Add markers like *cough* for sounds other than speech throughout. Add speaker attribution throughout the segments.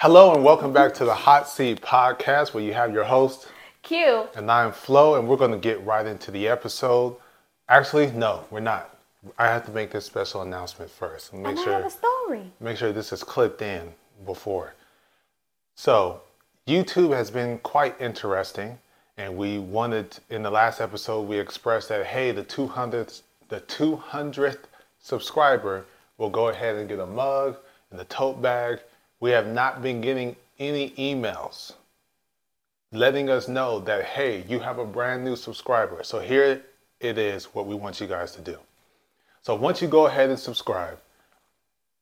Speaker 1: Hello and welcome back to the Hot C Podcast, where you have your host
Speaker 2: Q.
Speaker 1: and I'm Flo, and we're going to get right into the episode. Actually, no, we're not. I have to make this special announcement first. Make
Speaker 2: And I
Speaker 1: sure
Speaker 2: have a story.
Speaker 1: make sure this is clipped in before. So, YouTube has been quite interesting, and we wanted in the last episode we expressed that hey, the 200th the 200th subscriber will go ahead and get a mug and a tote bag. We have not been getting any emails letting us know that hey, you have a brand new subscriber. So here it is what we want you guys to do. So once you go ahead and subscribe,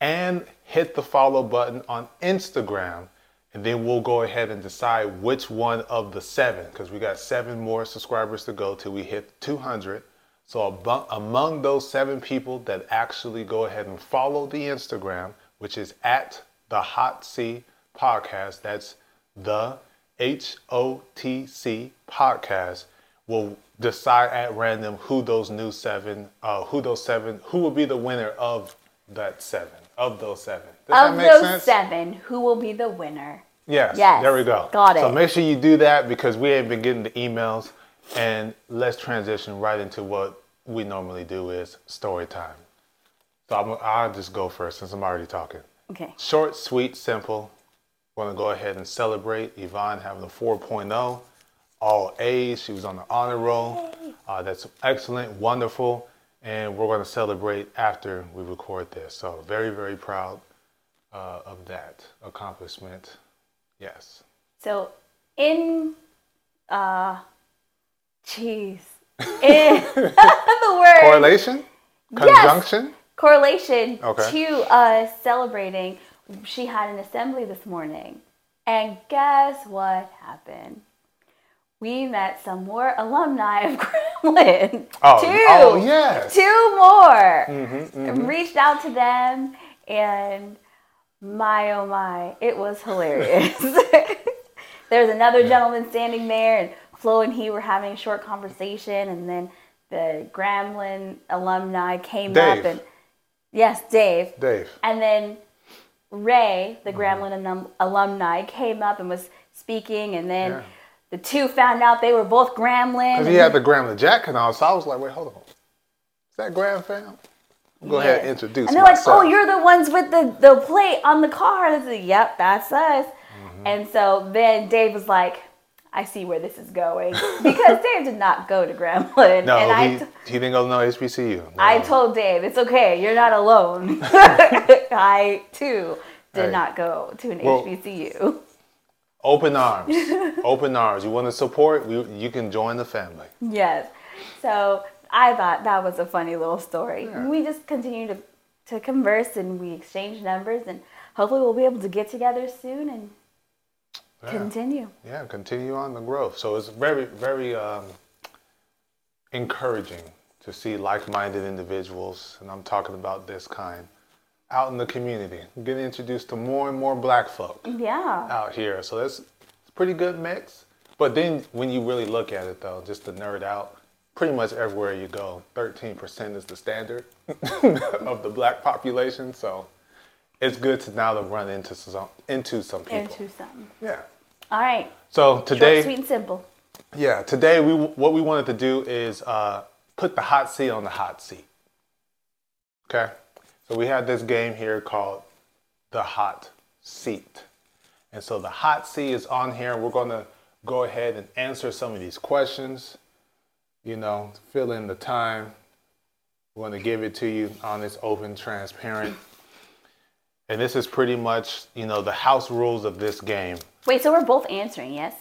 Speaker 1: and hit the follow button on Instagram. And then we'll go ahead and decide which one of the seven, because we got seven more subscribers to go till we hit 200. So among those seven people that actually go ahead and follow the Instagram, which is at the Hot C Podcast, that's the H O T C Podcast, will decide at random who those new seven, uh, who those seven, who will be the winner of that seven, of those seven. Does
Speaker 2: Of
Speaker 1: that make
Speaker 2: those
Speaker 1: sense?
Speaker 2: seven, who will be the winner?
Speaker 1: Yes.
Speaker 2: Yes,
Speaker 1: There we go.
Speaker 2: got it.
Speaker 1: So make sure you do that because we ain't been getting the emails. And let's transition right into what we normally do is story time. So I'm, I'll just go first since I'm already talking.
Speaker 2: Okay.
Speaker 1: Short, sweet, simple. We're going to go ahead and celebrate Yvonne having a 4.0, all A's. She was on the honor roll. Uh, that's excellent, wonderful, and we're going to celebrate after we record this. So very, very proud uh, of that accomplishment. Yes.
Speaker 2: So in uh jeez. *laughs* In *laughs* the word
Speaker 1: Correlation, conjunction.
Speaker 2: Correlation
Speaker 1: Okay.
Speaker 2: to us celebrating, she had an assembly this morning. And guess what happened? We met some more alumni of *laughs* Grambling.
Speaker 1: Oh,
Speaker 2: two.
Speaker 1: oh, yes.
Speaker 2: Two more.
Speaker 1: Mm-hmm,
Speaker 2: Reached out to them and my oh my, it was hilarious. *laughs* There's another gentleman standing there and Flo and he were having a short conversation and then the Grambling alumni came up and yes, Dave.
Speaker 1: Dave.
Speaker 2: And then Ray, the
Speaker 1: Mm-hmm.
Speaker 2: Grambling alum- alumni, came up and was speaking, and then
Speaker 1: Yeah.
Speaker 2: the two found out they were both Grambling.
Speaker 1: Because he had the Grambling jacket on, so I was like, wait, hold on. Is that Gram fam? Go ahead and introduce
Speaker 2: And they're
Speaker 1: myself.
Speaker 2: like, "Oh, you're the ones with the the plate on the car." I said, "Yep, that's us."
Speaker 1: Mm-hmm.
Speaker 2: And so then Dave was like, "I see where this is going," *laughs* because Dave did not go to Grambling,
Speaker 1: No,
Speaker 2: and I
Speaker 1: he,
Speaker 2: t-
Speaker 1: he didn't go to no HBCU. No.
Speaker 2: I told Dave, "It's okay, you're not alone." *laughs* *laughs* I too did
Speaker 1: Hey.
Speaker 2: not go to an
Speaker 1: Well-
Speaker 2: HBCU.
Speaker 1: Open arms. Open arms. You want to support? We, you can join the family.
Speaker 2: Yes. So I thought that was a funny little story.
Speaker 1: Yeah.
Speaker 2: We just continue to, to converse and we exchange numbers and hopefully we'll be able to get together soon and
Speaker 1: Yeah.
Speaker 2: continue.
Speaker 1: Yeah, continue on the growth. So it's very, very um, encouraging to see like-minded individuals, and I'm talking about this kind, out in the community, getting introduced to more and more black folk
Speaker 2: Yeah.
Speaker 1: out here. So that's it's a pretty good mix. But then when you really look at it though, just to nerd out, pretty much everywhere you go, 13% is the standard *laughs* of the black population. So it's good to now to run into some into some people.
Speaker 2: Into some.
Speaker 1: Yeah.
Speaker 2: All right.
Speaker 1: So today,
Speaker 2: Short, sweet, and simple.
Speaker 1: yeah, today we what we wanted to do is uh, put the hot seat on the hot seat. Okay, so we have this game here called the hot seat, and so the hot seat is on here. and We're going to go ahead and answer some of these questions. You know, fill in the time. We're going to give it to you honest, open, transparent. And this is pretty much, you know, the house rules of this game.
Speaker 2: Wait, so we're both answering, yes?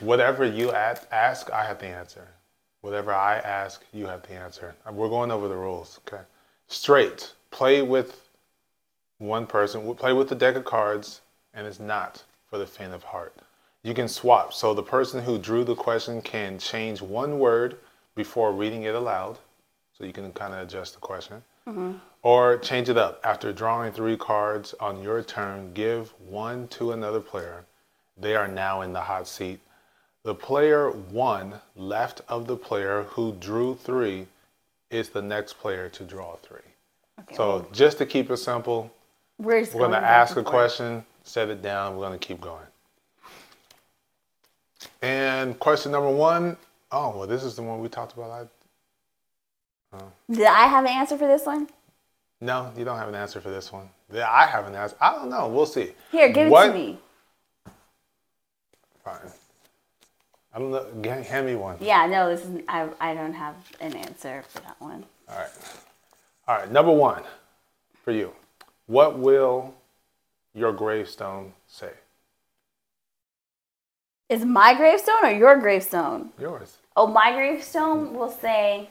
Speaker 1: Whatever you ask, I have the answer. Whatever I ask, you have the answer. We're going over the rules, okay? Straight. Play with one person. Play with the deck of cards, and it's not for the faint of heart. You can swap. So the person who drew the question can change one word before reading it aloud. So you can kind of adjust the question. Mm-hmm. Or change it up. After drawing three cards on your turn, give one to another player. They are now in the hot seat. The player one left of the player who drew three is the next player to draw three.
Speaker 2: Okay.
Speaker 1: So just to keep it simple,
Speaker 2: We're
Speaker 1: We're gonna ask a question, set it down. We're gonna keep going. And question number one. Oh well, this is the one we talked about. I,
Speaker 2: Did I have an answer for this one?
Speaker 1: no, you don't have an answer for this one. Yeah, I have an answer. I don't know. We'll see.
Speaker 2: Here, give
Speaker 1: What-
Speaker 2: it to me.
Speaker 1: Fine. I don't know. Hand me one.
Speaker 2: Yeah, no, this is I. I don't have an answer for that one.
Speaker 1: All right. All right. Number one for you. What will your gravestone say?
Speaker 2: Is my gravestone or your gravestone?
Speaker 1: Yours.
Speaker 2: Oh, my gravestone will say,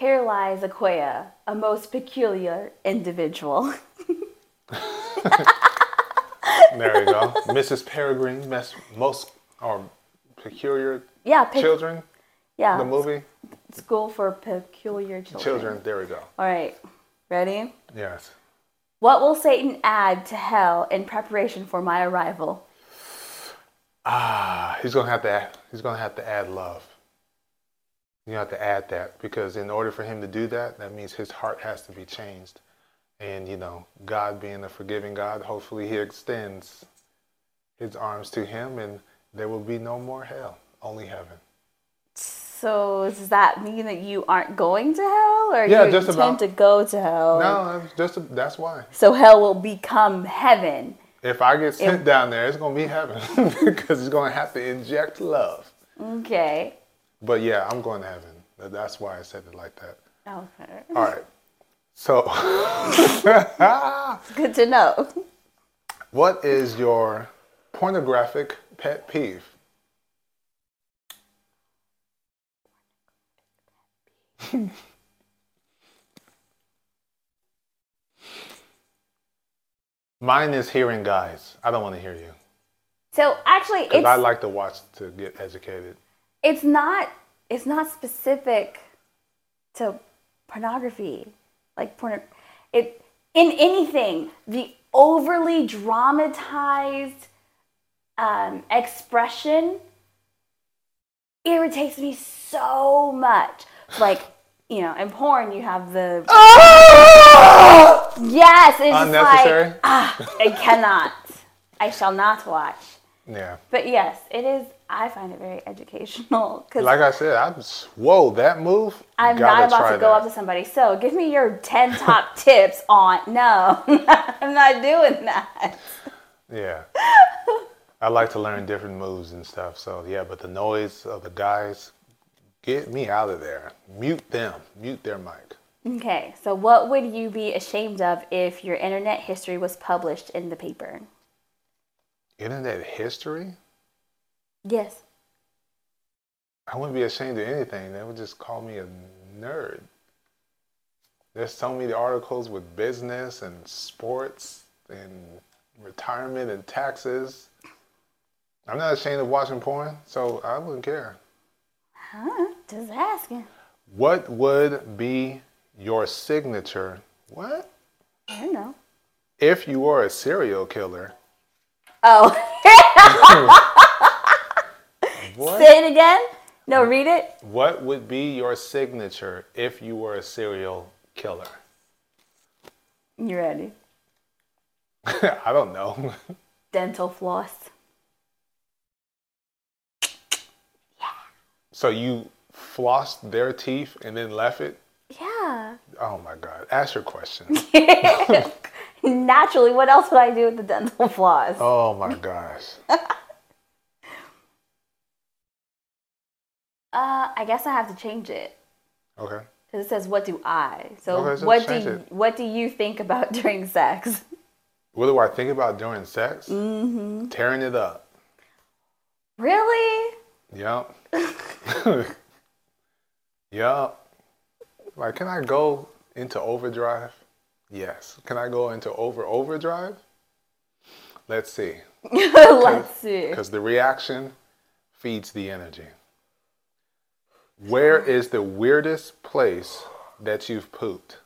Speaker 2: Here lies Aquia, a most peculiar individual. *laughs*
Speaker 1: There you go. Mrs. Peregrine, mes- most or peculiar
Speaker 2: yeah, pe-
Speaker 1: children.
Speaker 2: yeah.
Speaker 1: The movie
Speaker 2: School for Peculiar Children.
Speaker 1: Children. There we go.
Speaker 2: All right, ready?
Speaker 1: Yes.
Speaker 2: What will Satan add to hell in preparation for my arrival?
Speaker 1: Ah, he's gonna have to. Add, he's gonna have to add love. You have to add that because in order for him to do that, that means his heart has to be changed. And you know, God being a forgiving God, hopefully He extends His arms to him, and there will be no more hell, only heaven.
Speaker 2: So does that mean that you aren't going to hell, or
Speaker 1: Yeah,
Speaker 2: you
Speaker 1: just
Speaker 2: intend
Speaker 1: about.
Speaker 2: to go to hell?
Speaker 1: No, that's just that's why.
Speaker 2: So hell will become heaven.
Speaker 1: If I get sent down there, it's gonna be heaven *laughs* because He's gonna have to inject love.
Speaker 2: Okay.
Speaker 1: But yeah, I'm going to heaven. That's why I said it like that.
Speaker 2: Okay.
Speaker 1: All right. So, *laughs*
Speaker 2: Good to know.
Speaker 1: what is your pornographic pet peeve? Mine is hearing guys. I don't want to hear you
Speaker 2: So actually,
Speaker 1: because
Speaker 2: it's
Speaker 1: I like to watch to get educated.
Speaker 2: It's not it's not specific to pornography like porn it in anything the overly dramatized um, expression irritates me so much like you know in porn you have the yes it's
Speaker 1: Unnecessary?
Speaker 2: like ah i cannot i shall not watch
Speaker 1: Yeah.
Speaker 2: but yes, it is. I find it very educational because
Speaker 1: Like I said, I'm whoa that move.
Speaker 2: I'm not about to go
Speaker 1: that.
Speaker 2: up to somebody. So give me your ten top *laughs* tips on. No, *laughs* I'm not doing that.
Speaker 1: Yeah. I like to learn different moves and stuff. So yeah, but the noise of the guys, get me out of there. Mute them. Mute their mic.
Speaker 2: Okay, so what would you be ashamed of if your internet history was published in the paper?
Speaker 1: Internet history?
Speaker 2: Yes.
Speaker 1: I wouldn't be ashamed of anything. They would just call me a nerd. There's so many articles with business and sports and retirement and taxes. I'm not ashamed of watching porn, so I wouldn't care.
Speaker 2: Huh? Just asking.
Speaker 1: What would be your signature? What?
Speaker 2: I don't know.
Speaker 1: If you were a serial killer,
Speaker 2: Oh, *laughs* *laughs*
Speaker 1: what?
Speaker 2: say it again. No, read it.
Speaker 1: What would be your signature if you were a serial killer?
Speaker 2: You ready? *laughs*
Speaker 1: I don't know. *laughs*
Speaker 2: Dental floss. Yeah.
Speaker 1: So you flossed their teeth and then left it?
Speaker 2: Yeah.
Speaker 1: Oh my God. Ask your question. *laughs*
Speaker 2: Naturally, what else would I do with the dental floss?
Speaker 1: Oh my gosh.
Speaker 2: Uh, I guess I have to change it
Speaker 1: Okay.
Speaker 2: because it says, "What do I?" So,
Speaker 1: Okay, so
Speaker 2: what do you, what do you think about *laughs* during sex?
Speaker 1: What do I think about during sex? Mm-hmm. Tearing it up.
Speaker 2: Really?
Speaker 1: Yup. *laughs* *laughs* yup. Like, can I go into overdrive? Yes. Can I go into over overdrive? Let's see.
Speaker 2: Let's see.
Speaker 1: Because the reaction feeds the energy. Where is the weirdest place that you've pooped?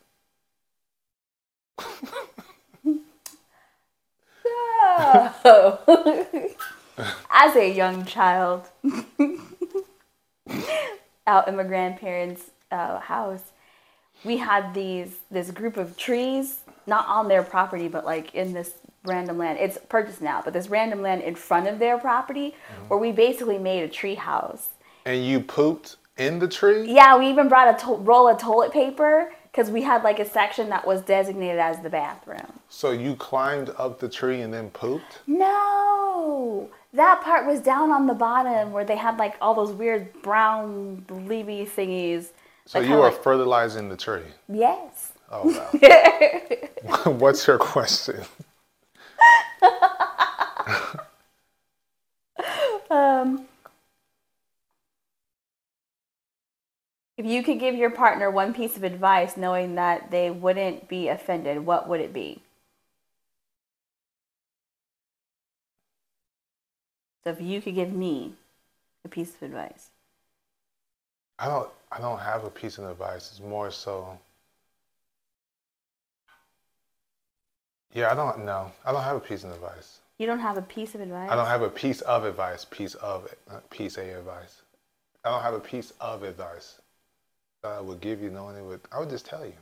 Speaker 2: Oh. As a young child, out in my grandparents' uh, house, we had these this group of trees, not on their property, but like in this random land. It's purchased now, but this random land in front of their property, where we basically made a tree house.
Speaker 1: And you pooped in the tree?
Speaker 2: Yeah, we even brought a to- roll of toilet paper because we had like a section that was designated as the bathroom.
Speaker 1: So you climbed up the tree and then pooped?
Speaker 2: No, that part was down on the bottom where they had like all those weird brown leafy thingies.
Speaker 1: So you were
Speaker 2: like-
Speaker 1: fertilizing the tree.
Speaker 2: Yes.
Speaker 1: Oh wow. *laughs* *laughs* What's your question? *laughs*
Speaker 2: Um, if you could give your partner one piece of advice knowing that they wouldn't be offended, what would it be? So if you could give me a piece of advice.
Speaker 1: I don't I don't have a piece of advice. It's more so Yeah, I don't know. I don't have a piece of advice.
Speaker 2: You don't have a piece of advice?
Speaker 1: I don't have a piece of advice. Piece of it. Piece A advice. I don't have a piece of advice I would give you knowing it would I would just tell you.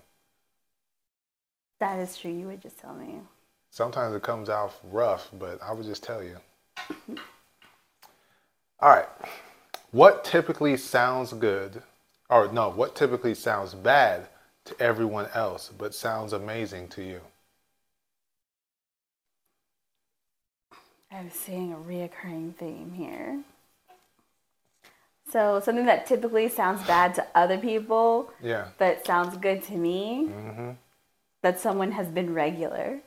Speaker 2: That is true. You would just tell me.
Speaker 1: Sometimes it comes out rough, but I would just tell you. All right. What typically sounds good, or no, what typically sounds bad to everyone else, but sounds amazing to you?
Speaker 2: I'm seeing a reoccurring theme here. So something that typically sounds bad to other people,
Speaker 1: Yeah.
Speaker 2: but sounds good to me,
Speaker 1: hmm
Speaker 2: that someone has been regular.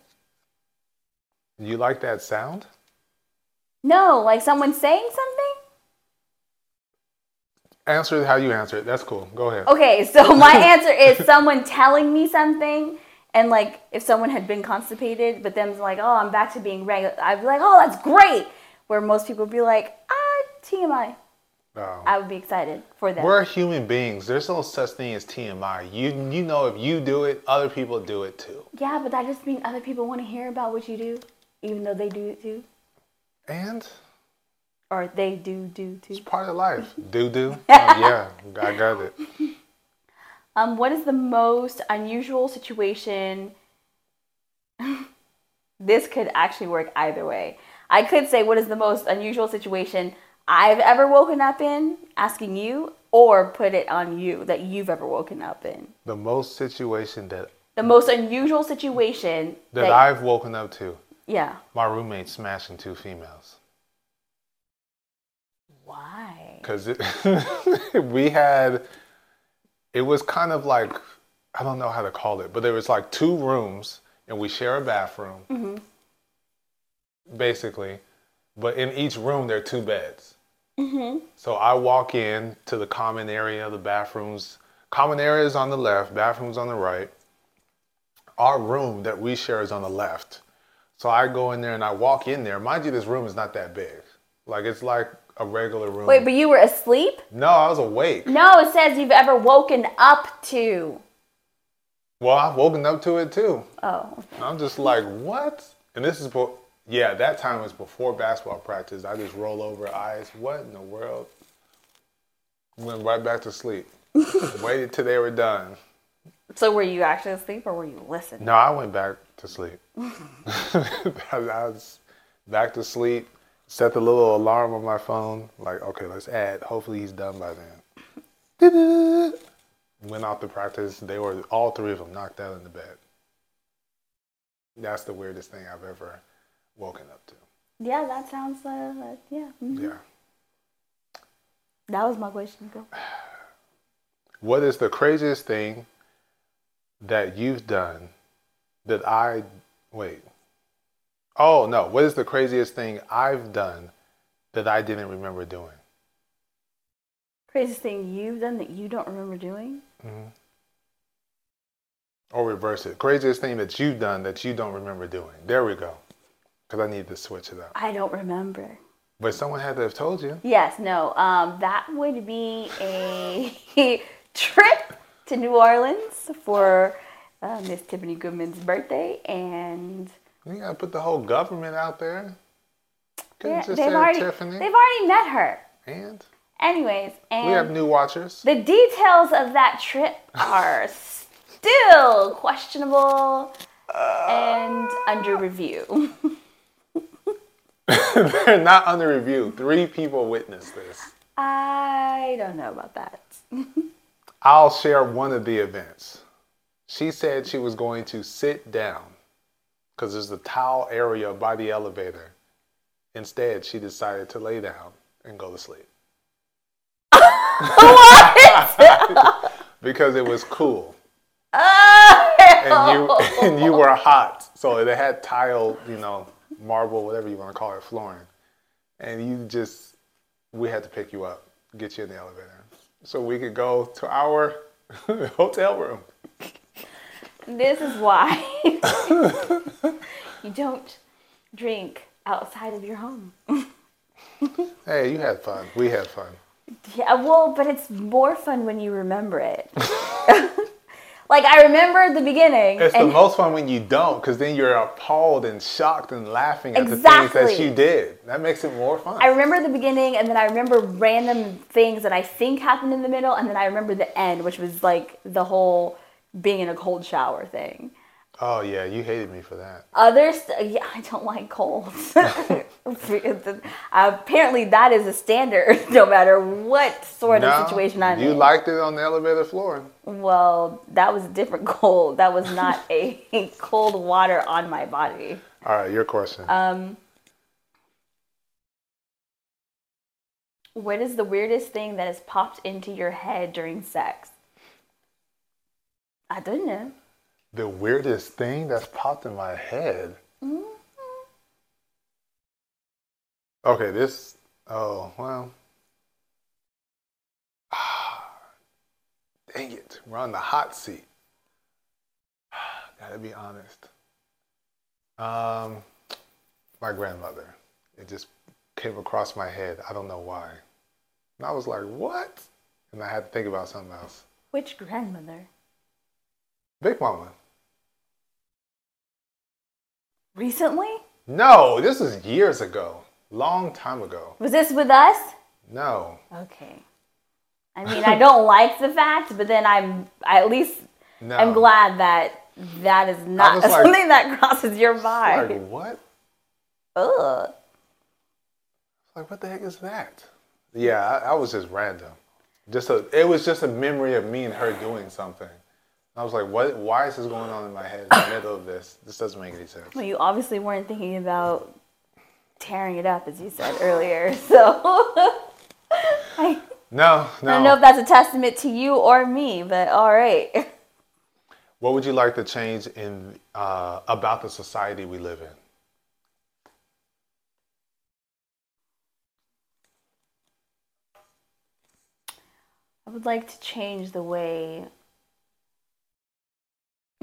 Speaker 1: You like that sound?
Speaker 2: No, like someone saying something?
Speaker 1: Answer how you answer it. That's cool. Go ahead.
Speaker 2: Okay, so my *laughs* answer is someone telling me something, and like if someone had been constipated, but them's like, oh, I'm back to being regular, I'd be like, oh, that's great. Where most people would be like, ah, TMI.
Speaker 1: No.
Speaker 2: I would be excited for them.
Speaker 1: We're human beings. There's no such thing as TMI. You you know if you do it, other people do it too.
Speaker 2: Yeah, but that just means other people want to hear about what you do, even though they do it too,
Speaker 1: And
Speaker 2: or they do do too.
Speaker 1: it's part of life. *laughs* Do do. *laughs* Oh, yeah, I got it.
Speaker 2: Um, what is the most unusual situation? *laughs* this could actually work either way. I could say, what is the most unusual situation I've ever woken up in, asking you, or put it on you that you've ever woken up in.
Speaker 1: The most situation that
Speaker 2: The most unusual situation
Speaker 1: that I've woken up to,
Speaker 2: yeah.
Speaker 1: my roommate smashing two females.
Speaker 2: Why?
Speaker 1: Cause *laughs* we had, it was kind of like, I don't know how to call it, but there was like two rooms and we share a bathroom, mm-hmm. basically. But in each room there are two beds. Mm-hmm. So I walk in to the common area, the bathrooms. Common area is on the left, bathrooms on the right. Our room that we share is on the left. So I go in there and I walk in there. Mind you, this room is not that big. Like it's like a regular room.
Speaker 2: Wait, but you were asleep?
Speaker 1: no, I was awake.
Speaker 2: No, it says you've ever woken up to.
Speaker 1: Well, I've woken up to it too.
Speaker 2: Oh,
Speaker 1: I'm just like, what? And this is, yeah, that time was before basketball practice. I just roll over eyes. What in the world? Went right back to sleep. *laughs* Waited till they were done.
Speaker 2: so were you actually asleep or were you listening?
Speaker 1: No, I went back to sleep. I, *laughs* *laughs* I was back to sleep. Set the little alarm on my phone. Like, okay, let's add. Hopefully he's done by then. Went off to practice. They were all three of them knocked out in the bed. That's the weirdest thing I've ever woken up to.
Speaker 2: Yeah, that sounds uh, like, yeah. mhm.
Speaker 1: Yeah.
Speaker 2: That was my question. Go. *sighs*
Speaker 1: What is the craziest thing that you've done that I wait? Oh no, what is the craziest thing I've done that I didn't remember doing?
Speaker 2: Craziest thing you've done that you don't remember doing?
Speaker 1: Or reverse it. Craziest thing that you've done that you don't remember doing. There we go. Because I need to switch it up.
Speaker 2: I don't remember.
Speaker 1: But someone had to have told you.
Speaker 2: Yes, no. Um, that would be a *laughs* trip to New Orleans for uh, Miss Tiffany Goodman's birthday, and
Speaker 1: You gotta put the whole government out there. Couldn't
Speaker 2: yeah,
Speaker 1: just
Speaker 2: they've
Speaker 1: say
Speaker 2: already
Speaker 1: Tiffany.
Speaker 2: they've already met her.
Speaker 1: And
Speaker 2: Anyways, and
Speaker 1: we have new watchers.
Speaker 2: the details of that trip are *laughs* still questionable and under review. *laughs*
Speaker 1: They're not under review. Three people witnessed this.
Speaker 2: I don't know about that. *laughs*
Speaker 1: I'll share one of the events. She said she was going to sit down because there's a towel area by the elevator. Instead, she decided to lay down and go to sleep. *laughs* what? *laughs* because it was cool. Oh, and you *laughs* and you were hot. So they had tile, you know, marble, whatever you want to call it, flooring. And you just we had to pick you up, get you in the elevator. So we could go to our *laughs* hotel room.
Speaker 2: This is why *laughs* you don't drink outside of your home.
Speaker 1: hey, you had fun. We had fun.
Speaker 2: Yeah, well, but it's more fun when you remember it. Like I remember the beginning.
Speaker 1: It's the most fun when you don't, because then you're appalled and shocked and laughing at exactly. the things that you did. That makes it more fun.
Speaker 2: I remember the beginning, and then I remember random things that I think happened in the middle, and then I remember the end, which was like the whole being in a cold shower thing.
Speaker 1: Oh yeah, you hated me for that.
Speaker 2: Others, yeah, I don't like colds. *laughs* Apparently, that is a standard, *laughs* no matter what sort no, of situation I'm
Speaker 1: you
Speaker 2: in. You
Speaker 1: liked it on the elevator floor.
Speaker 2: Well, that was a different *laughs* cold. That was not a cold water on my body.
Speaker 1: All right, your question.
Speaker 2: Um, what is the weirdest thing that has popped into your head during sex? I don't know.
Speaker 1: The weirdest thing that's popped in my head. Mm-hmm. Okay, this. Oh well. Ah, *sighs* dang it, we're on the hot seat. *sighs* Gotta be honest. Um, my grandmother. It just came across my head. I don't know why. And I was like, what? And I had to think about something else.
Speaker 2: Which grandmother?
Speaker 1: Big Mama.
Speaker 2: Recently?
Speaker 1: No, this is years ago. Long time ago.
Speaker 2: Was this with us?
Speaker 1: No.
Speaker 2: Okay. I mean, I don't *laughs* like the fact, but then I'm I at least no. I'm glad that that is not something like, that crosses your mind.
Speaker 1: Like what?
Speaker 2: Ugh.
Speaker 1: Like what the heck is that? Yeah, I, I was just random. Just a, it was just a memory of me and her doing something. I was like, what? Why is this going on in my head in the middle of this? This doesn't make any sense.
Speaker 2: Well, you obviously weren't thinking about tearing it up, as you said earlier. *laughs* So,
Speaker 1: I, no, no.
Speaker 2: I don't know if that's a testament to you or me, but all right.
Speaker 1: What would you like to change in uh, about the society we live in?
Speaker 2: I would like to change the way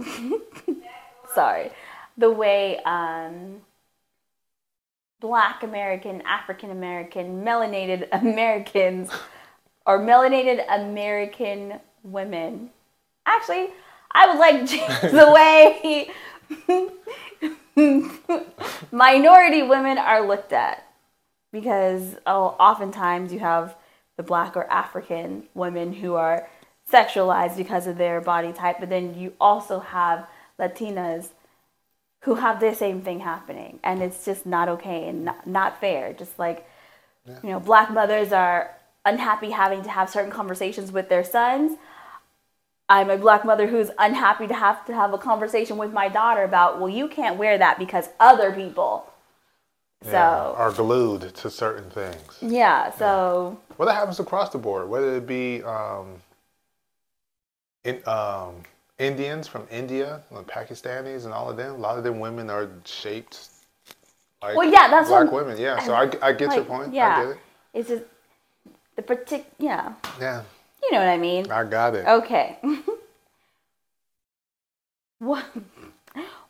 Speaker 2: *laughs* sorry, the way um, black American, African American, melanated Americans, or melanated American women. Actually, I would like *laughs* the way *laughs* minority women are looked at. Because oh, oftentimes you have the black or African women who are sexualized because of their body type, but then you also have Latinas who have the same thing happening, and it's just not okay and not, not fair. Just like yeah. you know, black mothers are unhappy having to have certain conversations with their sons. I'm a black mother who's unhappy to have to have a conversation with my daughter about, well, you can't wear that because other people. So yeah,
Speaker 1: are glued to certain things.
Speaker 2: Yeah. So.
Speaker 1: Yeah. Well, that happens across the board, whether it be um, in, um, Indians from India, like Pakistanis, and all of them. A lot of them women are shaped like
Speaker 2: well, yeah, that's
Speaker 1: black women. Yeah, so I, I get like, your point.
Speaker 2: Yeah,
Speaker 1: I get it.
Speaker 2: It's just the particular. Yeah.
Speaker 1: Yeah.
Speaker 2: You know what I mean.
Speaker 1: I got it.
Speaker 2: Okay. *laughs* what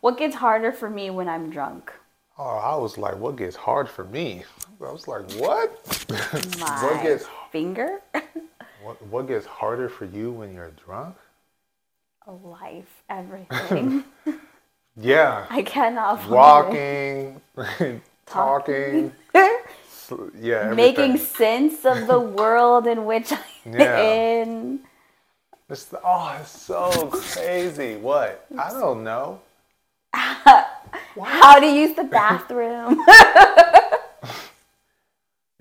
Speaker 2: What gets harder for me when I'm drunk?
Speaker 1: Oh, I was like, what gets hard for me? I was like, what? *laughs*
Speaker 2: My what gets finger? *laughs*
Speaker 1: what What gets harder for you when you're drunk?
Speaker 2: Life, everything. *laughs*
Speaker 1: yeah.
Speaker 2: I cannot.
Speaker 1: Walking, *laughs* talking. *laughs* yeah. Everything.
Speaker 2: Making sense of the world in which I'm yeah. in.
Speaker 1: It's, oh, it's so crazy. What? I don't know.
Speaker 2: How to use the bathroom.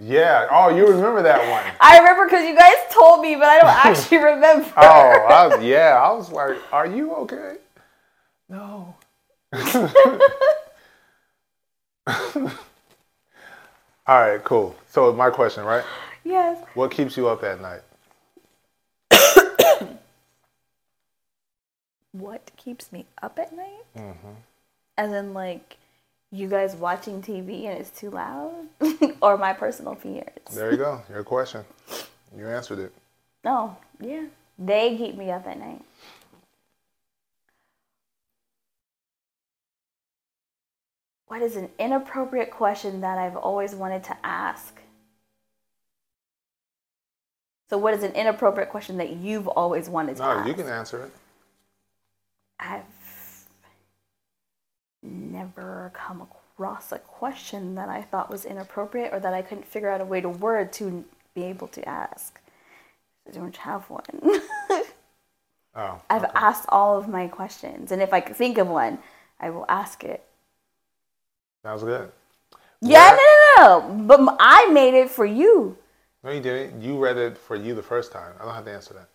Speaker 1: Yeah. Oh, you remember that one? *laughs*
Speaker 2: I remember because you guys told me, but I don't *laughs* actually remember.
Speaker 1: Oh, I was, yeah. I was like, "Are you okay?" No. *laughs* All right, cool. So my question, right?
Speaker 2: Yes.
Speaker 1: What keeps you up at night? *coughs*
Speaker 2: What keeps me up at night? Mm-hmm. As in, like, you guys watching TV and it's too loud? *laughs* or my personal fears?
Speaker 1: There you go. Your question. You answered it.
Speaker 2: No, yeah. They keep me up at night. What is an inappropriate question that I've always wanted to ask? So, what is an inappropriate question that you've always wanted to
Speaker 1: No,
Speaker 2: ask?
Speaker 1: you can answer it.
Speaker 2: I've never come across a question that I thought was inappropriate or that I couldn't figure out a way to word to be able to ask. I don't have one. *laughs*
Speaker 1: Oh,
Speaker 2: I've asked all of my questions, and if I can think of one, I will ask it.
Speaker 1: sounds good.
Speaker 2: Yeah, no, no, no. But I made it for you.
Speaker 1: No, you didn't. You read it for you the first time. I don't have to answer that.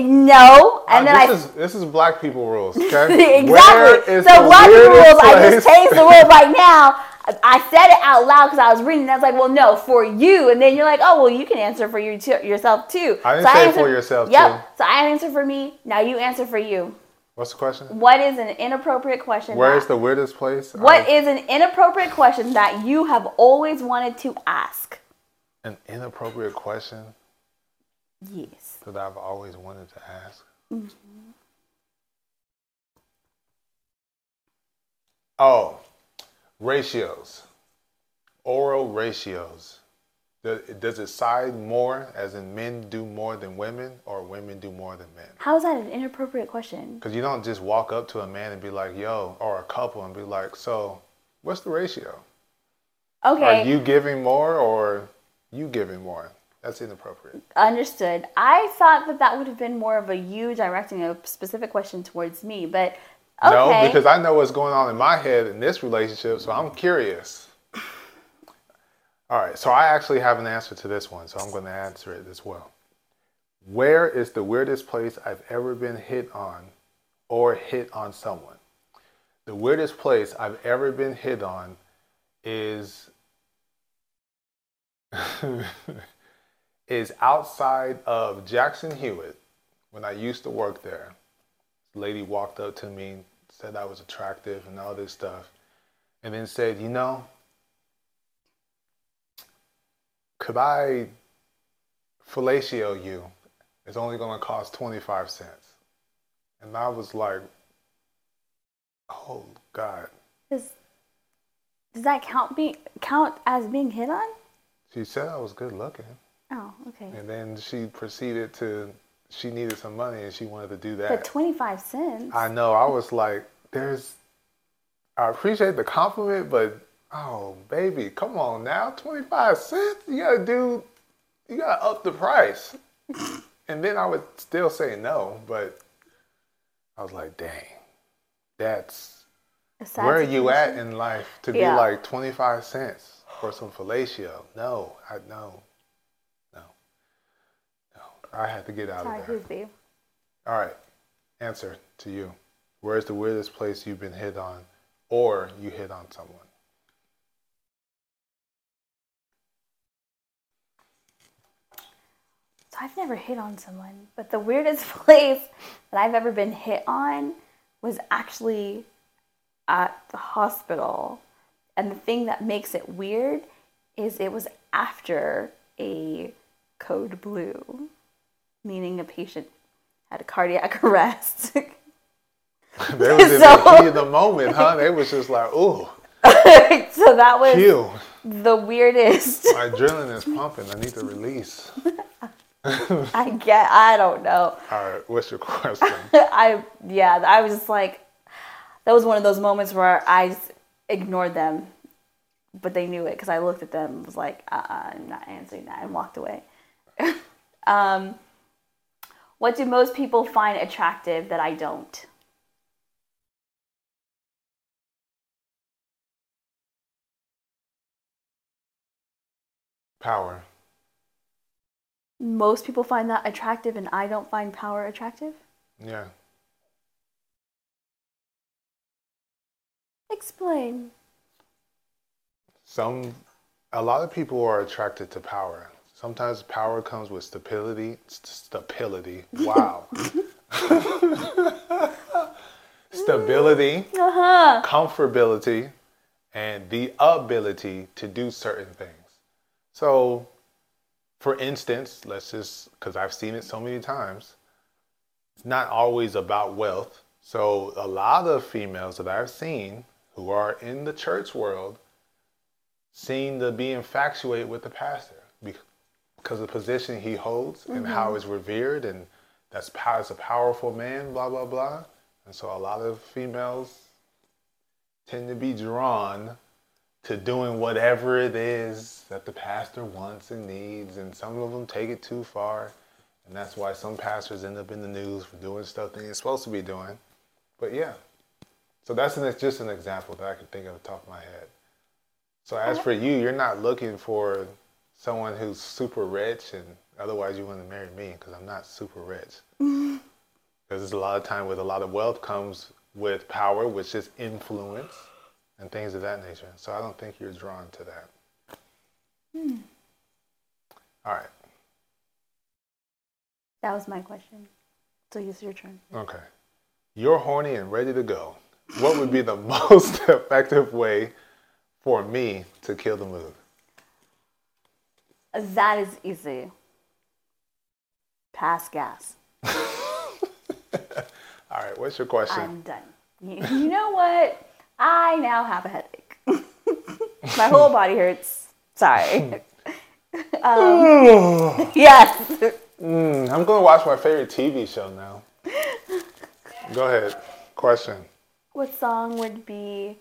Speaker 2: No, and
Speaker 1: Uh,
Speaker 2: then
Speaker 1: this
Speaker 2: I
Speaker 1: is this is black people rules. Okay. *laughs*
Speaker 2: exactly. So
Speaker 1: the
Speaker 2: black people rules. I just changed the rule *laughs* right now. I- I said it out loud because I was reading. And I was like, "Well, no, for you." And then you're like, "Oh, well, you can answer for you too, yourself too."
Speaker 1: I didn't say
Speaker 2: answered-
Speaker 1: for yourself,
Speaker 2: Yep.
Speaker 1: too.
Speaker 2: So I answer for me. Now you answer for you.
Speaker 1: What's the question?
Speaker 2: What is an inappropriate question?
Speaker 1: Where is the weirdest place?
Speaker 2: What
Speaker 1: I've-
Speaker 2: is an inappropriate question that you have always wanted to ask?
Speaker 1: an inappropriate question
Speaker 2: Yes.
Speaker 1: that I've always wanted to ask? Mm-hmm. Oh, ratios, oral ratios. Does, does it side more, as in men do more than women, or women do more than men?
Speaker 2: How is that an inappropriate question?
Speaker 1: Because you don't just walk up to a man and be like, "Yo," or a couple and be like, "So, what's the ratio?
Speaker 2: Okay.
Speaker 1: Are you giving more, or you giving more?" That's inappropriate.
Speaker 2: Understood. I thought that that would have been more of a you directing a specific question towards me, but okay.
Speaker 1: No, because I know what's going on in my head in this relationship, so I'm curious. All right, so I actually have an answer to this one, so I'm going to answer it as well. Where is the weirdest place I've ever been hit on or hit on someone? The weirdest place I've ever been hit on is *laughs* is outside of Jackson Hewitt when I used to work there lady walked up to me, said I was attractive and all this stuff, and then said, You know, could I fellatio you? It's only going to cost 25 cents. And I was like, Oh, God.
Speaker 2: Does, does that count be count as being hit on?
Speaker 1: She said I was good looking.
Speaker 2: Oh, okay.
Speaker 1: And then she proceeded to, she needed some money and she wanted to do that.
Speaker 2: But twenty five cents.
Speaker 1: I know. I was like, there's, I appreciate the compliment, but oh, baby, come on now. 25 cents? You gotta do, you gotta up the price. *laughs* and then I would still say no, but I was like, dang, that's, where are you at in life to
Speaker 2: Yeah.
Speaker 1: be like 25 cents for some fellatio? No, I, no, no, no. I had to get out of there. All right. Answer to you. Where's the weirdest place you've been hit on or you hit on someone?
Speaker 2: So I've never hit on someone, but the weirdest *laughs* place that I've ever been hit on was actually at the hospital. And the thing that makes it weird is it was after a code blue, meaning a patient had a cardiac *laughs* arrest. *laughs*
Speaker 1: they was in
Speaker 2: So-
Speaker 1: the heat of the moment, huh? They was just like, ooh, *laughs*
Speaker 2: so that was
Speaker 1: phew.
Speaker 2: the weirdest.
Speaker 1: My adrenaline is pumping. I need to release.
Speaker 2: I get, I don't know.
Speaker 1: All right. What's your question?
Speaker 2: I yeah, I was just like, that was one of those moments where I ignored them, but they knew it because I looked at them and was like, uh, uh I'm not answering that, and walked away. um, What do most people find attractive that I don't?
Speaker 1: Power.
Speaker 2: Most people find that attractive and I don't find power attractive?
Speaker 1: Yeah.
Speaker 2: Explain.
Speaker 1: Some, a lot of people are attracted to power. Sometimes power comes with stability. st- Stability. *laughs* Wow. *laughs* stability,
Speaker 2: Uh-huh.
Speaker 1: comfortability, and the ability to do certain things. So, for instance, let's just, because I've seen it so many times, it's not always about wealth. So, a lot of females that I've seen who are in the church world seem to be infatuated with the pastor because of the position he holds and how mm-hmm. he's revered, and that's as a powerful man, blah, blah, blah. And so, a lot of females tend to be drawn to doing whatever it is that the pastor wants and needs, and some of them take it too far, and that's why some pastors end up in the news for doing stuff they ain't supposed to be doing. But yeah, so that's an, just an example that I can think of off the top of my head. So as for you, you're not looking for someone who's super rich, and otherwise you wouldn't marry me because I'm not super rich. Because *laughs* there's a lot of time with a lot of wealth comes with power, which is influence and things of that nature. So I don't think you're drawn to that. Hmm. All right.
Speaker 2: That was my question. So it's your turn.
Speaker 1: Okay. You're horny and ready to go. What would be the *laughs* most effective way for me to kill the mood?
Speaker 2: That is easy. Pass gas. *laughs*
Speaker 1: All right. What's your question?
Speaker 2: I'm done. You, you know what? I now have a headache. *laughs* My whole body hurts. Sorry. *laughs* um, *sighs* yes.
Speaker 1: Mm, I'm going to watch my favorite TV show now. Go ahead. Question.
Speaker 2: What song would be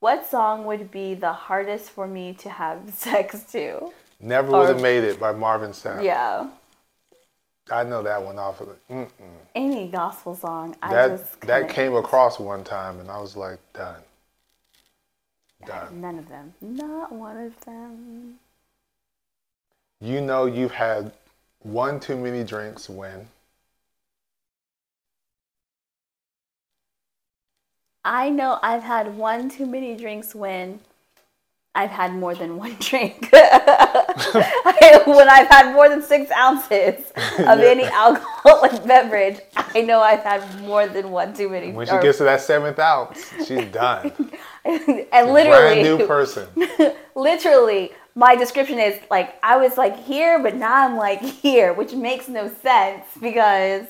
Speaker 2: what song would be the hardest for me to have sex to?
Speaker 1: Never would have made it by Marvin Sapp.
Speaker 2: Yeah.
Speaker 1: I know that one off of it. Mm-mm.
Speaker 2: Any gospel song. I
Speaker 1: That
Speaker 2: just
Speaker 1: that came across one time, and I was like, done. Done.
Speaker 2: None of them. Not one of them.
Speaker 1: You know you've had one too many drinks when
Speaker 2: I know I've had one too many drinks when I've had more than one *laughs* drink. *laughs* when I've had more than six ounces *laughs* of any alcoholic beverage, I know I've had more than one too many.
Speaker 1: when she
Speaker 2: or-
Speaker 1: gets to that seventh ounce, she's done.
Speaker 2: and literally, Brand
Speaker 1: new person.
Speaker 2: literally, my description is like I was like here, but now I'm like here, which makes no sense because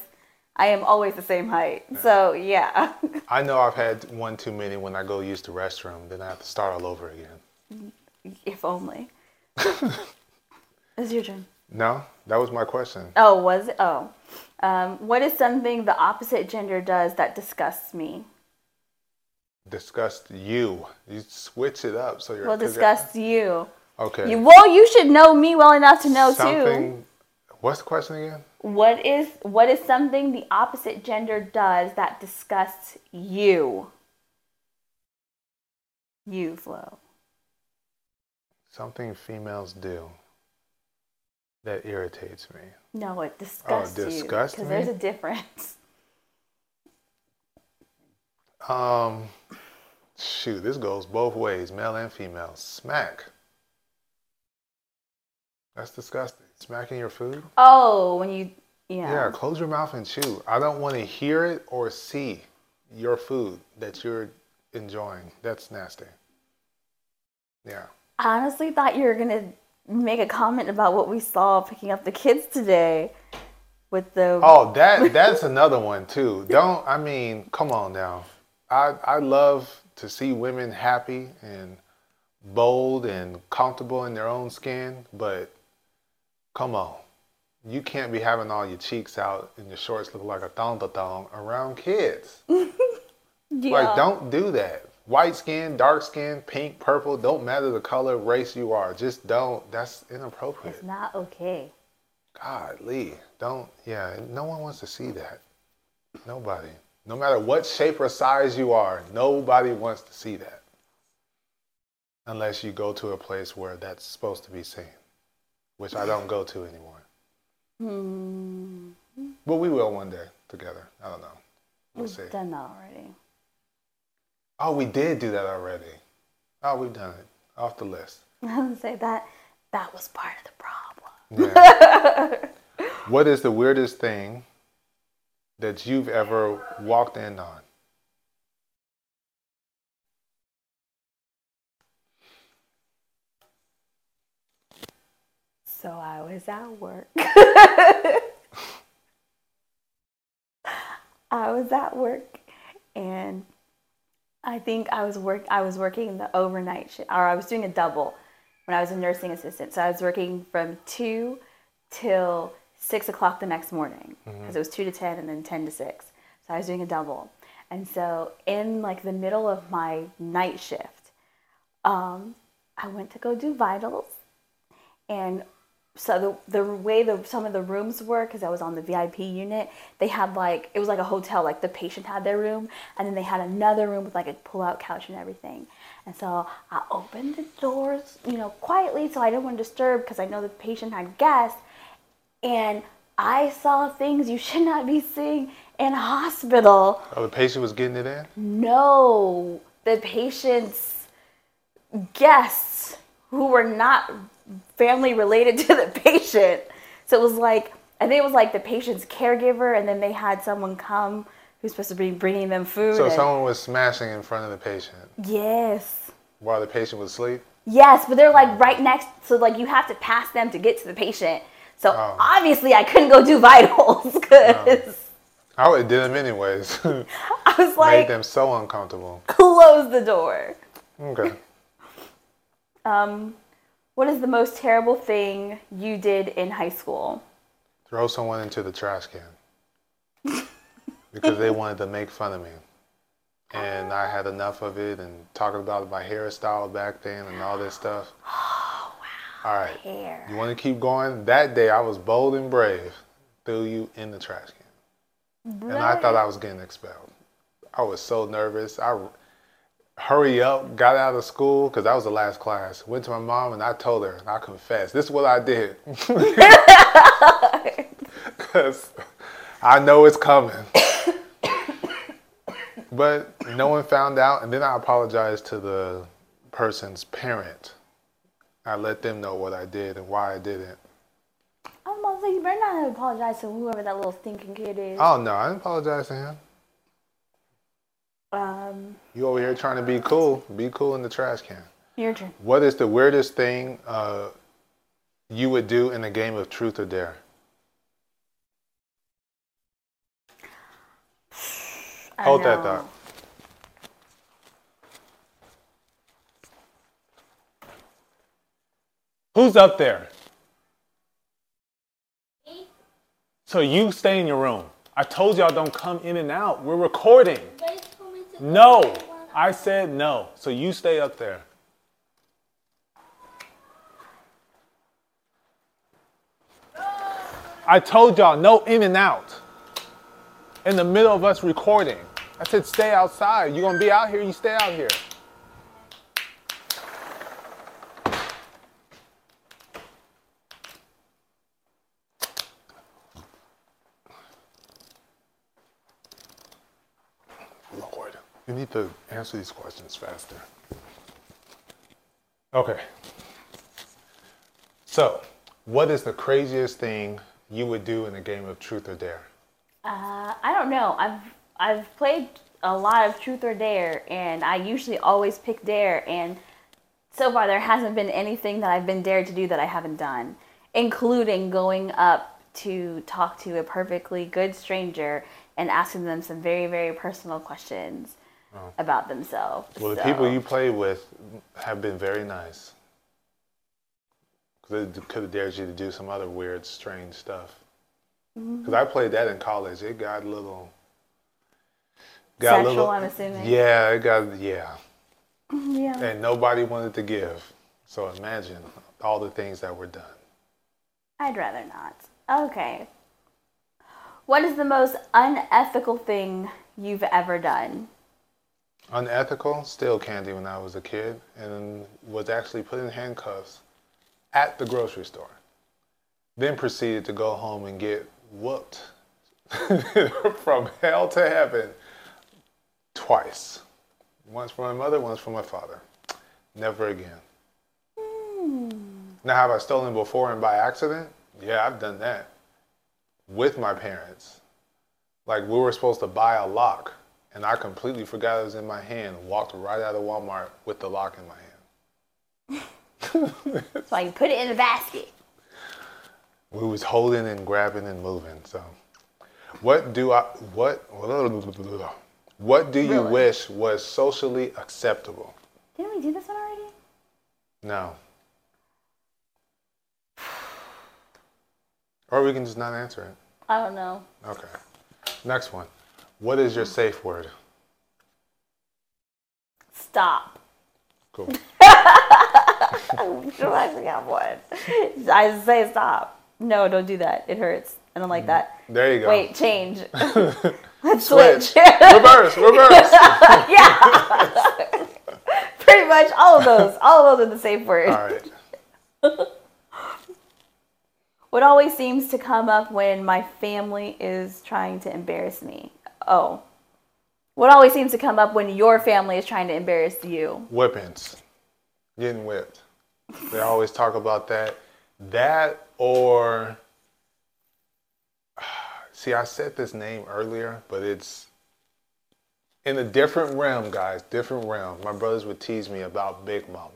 Speaker 2: I am always the same height. So yeah.
Speaker 1: I know I've had one too many when I go use the restroom. Then I have to start all over again.
Speaker 2: If only. *laughs* it's your turn.
Speaker 1: No, that was my question.
Speaker 2: Oh, was it? Oh. Um, what is something the opposite gender does that disgusts me?
Speaker 1: Disgust you. You switch it up so you're.
Speaker 2: Well,
Speaker 1: 'cause
Speaker 2: disgusts you.
Speaker 1: Okay.
Speaker 2: you. Well, you should know me well enough to know too.
Speaker 1: Something. What's the question again?
Speaker 2: What is what is something the opposite gender does that disgusts you? You, Flo.
Speaker 1: Something females do that irritates me.
Speaker 2: No, it disgusts you.
Speaker 1: disgusts
Speaker 2: Because there's a difference. *laughs*
Speaker 1: Um, shoot, this goes both ways, male and female. Smack. That's disgusting. Smacking your food?
Speaker 2: Oh, when you yeah.
Speaker 1: Yeah, close your mouth and chew. I don't want to hear it or see your food that you're enjoying. That's nasty. Yeah.
Speaker 2: I honestly thought you were gonna make a comment about what we saw picking up the kids today with the
Speaker 1: Oh, that that's another one too. Don't I mean, come on now. I I love to see women happy and bold and comfortable in their own skin, but come on. You can't be having all your cheeks out and your shorts look like a thong thong around kids. *laughs*
Speaker 2: yeah.
Speaker 1: Like, don't do that. White skin, dark skin, pink, purple, don't matter the color, race you are. Just don't. That's inappropriate.
Speaker 2: It's not okay.
Speaker 1: God, Lee, don't. Yeah, no one wants to see that. Nobody. No matter what shape or size you are, nobody wants to see that. Unless you go to a place where that's supposed to be seen, which I don't go to anymore.
Speaker 2: Hmm.
Speaker 1: But we will one day together. I don't know. We'll
Speaker 2: We've
Speaker 1: see.
Speaker 2: done that already.
Speaker 1: Oh, we did do that already. Oh, we've done it. Off the list. *laughs*
Speaker 2: I would say that that was part of the problem.
Speaker 1: Yeah. what is the weirdest thing that you've ever walked in on?
Speaker 2: So I was at work. *laughs* I was at work and I think I was work I was working the overnight shift or I was doing a double when I was a nursing assistant. So I was working from two till six o'clock the next morning because it was two to ten and then ten to six. So I was doing a double. And so in like the middle of my night shift, um, I went to go do vitals and so the the way the some of the rooms were because I was on the VIP unit, they had like it was like a hotel. Like the patient had their room, and then they had another room with like a pull-out couch and everything. And so I opened the doors, you know, quietly, so I didn't want to disturb because I know the patient had guests, and I saw things you should not be seeing in a hospital.
Speaker 1: Oh, the patient was getting it in?
Speaker 2: No, the patient's guests who were not family related *laughs* to the patient. So it was like, I think it was like the patient's caregiver, and then they had someone come who's supposed to be bringing them food.
Speaker 1: So
Speaker 2: and-
Speaker 1: someone was smashing in front of the patient
Speaker 2: yes.
Speaker 1: while the patient was asleep?
Speaker 2: Yes, but they're like right next, so like you have to pass them to get to the patient. So
Speaker 1: Oh.
Speaker 2: obviously I couldn't go do *laughs* vitals because
Speaker 1: I would do them anyways. *laughs*
Speaker 2: I was like, made
Speaker 1: them so uncomfortable.
Speaker 2: close the door.
Speaker 1: Okay.
Speaker 2: Um, what is the most terrible thing you did in high school?
Speaker 1: Throw someone into the trash can. because they wanted to make fun of me. And I had enough of it and talking about my hairstyle back then and all this stuff.
Speaker 2: Oh *gasps* wow,
Speaker 1: All right.
Speaker 2: hair.
Speaker 1: You want to keep going? That day I was bold and brave. Threw you in the trash can. And I thought I was getting expelled. I was so nervous. I hurry up, got out of school because that was the last class. Went to my mom and I told her, and I confessed, this is what I did. *laughs* Because I know it's coming. *coughs* but no one found out. And then I apologized to the person's parent. I let them know what I did and why I did it.
Speaker 2: I was about to say, you better not apologize to whoever that little stinking kid is.
Speaker 1: Oh no, I didn't apologize to him.
Speaker 2: Um,
Speaker 1: You over here trying to be cool. Be cool in the trash can.
Speaker 2: your turn.
Speaker 1: What is the weirdest thing uh, you would do in a game of truth or dare?
Speaker 2: I
Speaker 1: Hold that thought. Who's up there? So you stay in your room. I told y'all don't come in and out. We're recording. No. I said no. So you stay up there. I told y'all no in and out. In the middle of us recording. I said stay outside. You gonna be out here, you stay out here. Lord, you need to answer these questions faster. Okay. So, what is the craziest thing you would do in a game of truth or dare?
Speaker 2: Uh, I don't know. I've I've played a lot of Truth or Dare, and I usually always pick Dare. And so far, there hasn't been anything that I've been dared to do that I haven't done, including going up to talk to a perfectly good stranger and asking them some very very personal questions about themselves.
Speaker 1: Oh. Well, the people you play with have been very nice. Because they could have dared you to do some other weird, strange stuff.
Speaker 2: Mm-hmm.
Speaker 1: Because I played that in college. It got a little. Got a
Speaker 2: Sexual,
Speaker 1: little,
Speaker 2: I'm assuming.
Speaker 1: Yeah, it got yeah,
Speaker 2: yeah.
Speaker 1: and nobody wanted to give. So imagine all the things that were done.
Speaker 2: I'd rather not. Okay. What is the most unethical thing you've ever done?
Speaker 1: Unethical, steal candy when I was a kid and was actually put in handcuffs at the grocery store. Then proceeded to go home and get whooped *laughs* from hell to heaven twice. Once from my mother, once from my father. Never again. Hmm. Now, have I stolen before and by accident? Yeah, I've done that with my parents. Like, we were supposed to buy a lock, and I completely forgot it was in my hand, walked right out of Walmart with the lock in my hand. *laughs*
Speaker 2: So you put it in a basket.
Speaker 1: We was holding and grabbing and moving. So, what do I what what do you
Speaker 2: Really?
Speaker 1: wish was socially acceptable?
Speaker 2: Didn't we do this one already?
Speaker 1: No. *sighs* Or we can just not answer it.
Speaker 2: I don't know.
Speaker 1: Okay. Next one. What is your safe word?
Speaker 2: Stop.
Speaker 1: Cool. *laughs*
Speaker 2: Oh, I forgot one. I say stop. No, don't do that. It hurts. I don't like that.
Speaker 1: There you go.
Speaker 2: Wait, change. *laughs* Let's
Speaker 1: Switch.
Speaker 2: switch.
Speaker 1: reverse, reverse. *laughs*
Speaker 2: yeah. Pretty much all of those. All of those are the same word.
Speaker 1: All right.
Speaker 2: What always seems to come up when my family is trying to embarrass me? Oh. What always seems to come up when your family is trying to embarrass you?
Speaker 1: Whippings. Getting whipped. They always talk about that. That or *sighs* see, I said this name earlier, but it's in a different realm, guys. Different realm. My brothers would tease me about Big Mama,